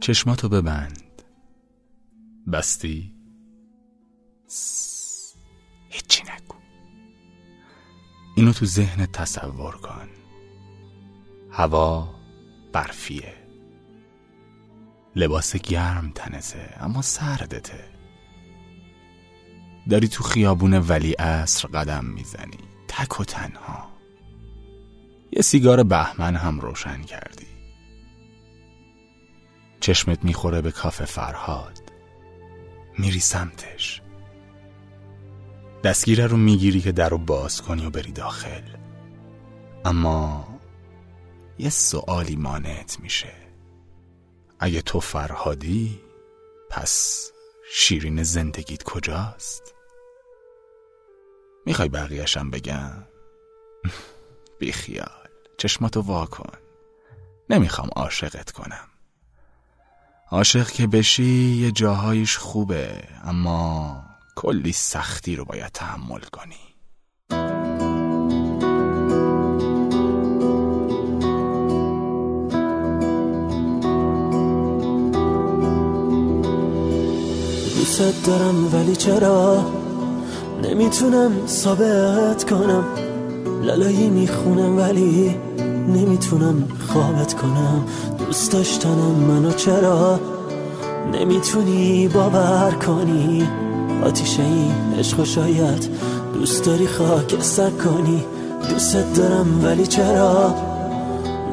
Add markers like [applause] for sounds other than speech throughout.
چشماتو ببند. بستی؟ هیچی نگو. اینو تو ذهن تصور کن. هوا برفیه. لباس گرم تنته اما سردته. داری تو خیابون ولی اصر قدم می‌زنی. تک و تنها. یه سیگار بهمن هم روشن کردی. چشمت می‌خوره به کافه فرهاد. میری سمتش. دستگیره رو می‌گیری که در رو باز کنی و بری داخل. اما یه سوالی مانعت میشه. اگه تو فرهادی پس شیرین زندگیت کجاست؟ می‌خوای بقیهشم بگم؟ [laughs] بیخیال. چشماتو وا کن. نمی‌خوام عاشقت کنم. عاشق که بشی یه جاهایش خوبه اما کلی سختی رو باید تحمل کنی. دوست دارم ولی چرا نمی‌تونم ثابت کنم؟ لالایی می‌خونم ولی نمی‌تونم خوابت کنم. دوست داشتنم منو چرا نمی‌تونی باور کنی؟ آتیشه این عشق و شاید دوست داری خاک سر کنی. دوست دارم ولی چرا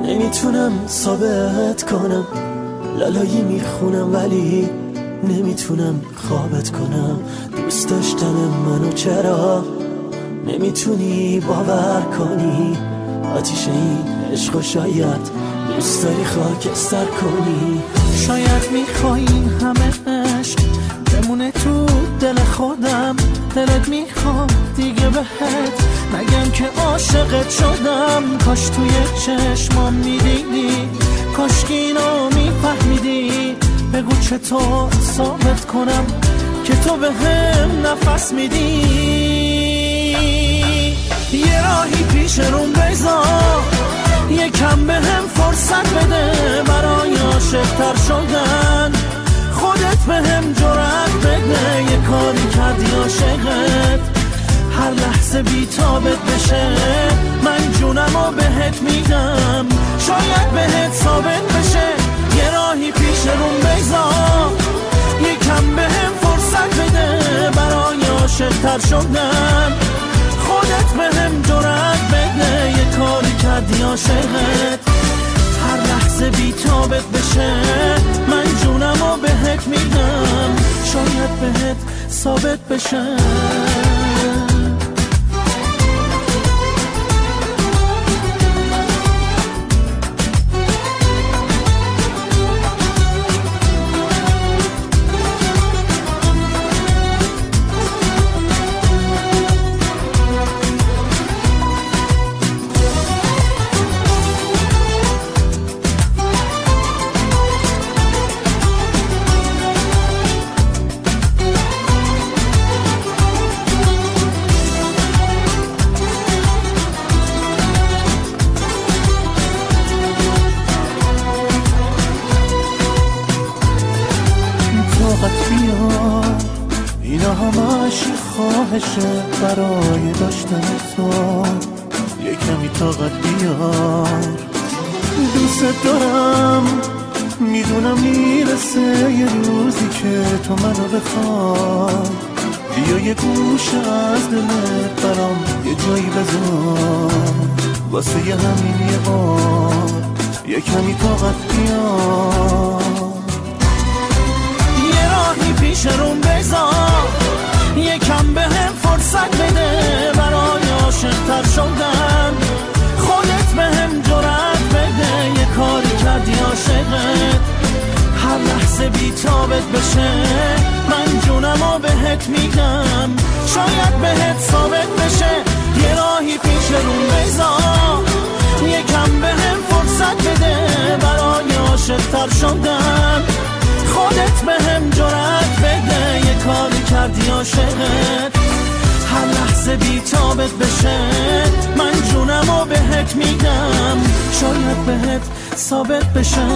نمی‌تونم ثابت کنم؟ لالایی می‌خونم ولی نمی‌تونم خوابت کنم. دوست داشتن منو چرا نمی‌تونی باور کنی؟ آتیش این عشق و شاید دوست داری خاک سر کنی. شاید می‌خوای این همه عشق بمونه تو دل خودم. دلت می‌خواد دیگه بهت نگم که عاشقت شدم. کاش توی چشمام می‌دیدی کاش اینو میفهمیدی. بگو چطور ثابت کنم که تو به هم نفس میدی. یه راهی پیش روم فرصت بده برای عاشقتر شدن. خودت به هم جرأت بده یه کاری کردی عاشقت. هر لحظه بیتابت بشه من جونم و بهت میدم. شاید بهت ثابت بشه یه راهی پیش روم بگذار. یکم به هم فرصت بده برای عاشقتر شدن. خودت به هم جرأت بده یه کاری کردی عاشقت. بیتابت بشه من جونم و بهت میدم. شاید بهت ثابت بشه. اینا همش خواهشه برای داشتن تو. یه کمی طاقت بیار. دوست دارم می‌دونم می‌رسه یه روزی که تو منو بخوای. بیا یه گوش از دلت برام یه جایی بذار واسه یه همین یه بار یه کمی طاقت بیار. راهی پیش روم بذار یکم به هم فرصت بده برای عاشقتر شدن. خودت به هم جرأت بده یه کاری کردی عاشقت. هر لحظه بیتابت بشه من جونم و بهت میگم. شاید بهت ثابت بشه یه راهی پیش روم بذار یکم به هم فرصت بده برای عاشقتر شدن. به هم جرأت بده یه کاری کردی عاشقت. هر لحظه بیتابت بشه من جونم و بهت میدم. شاید بهت ثابت بشه.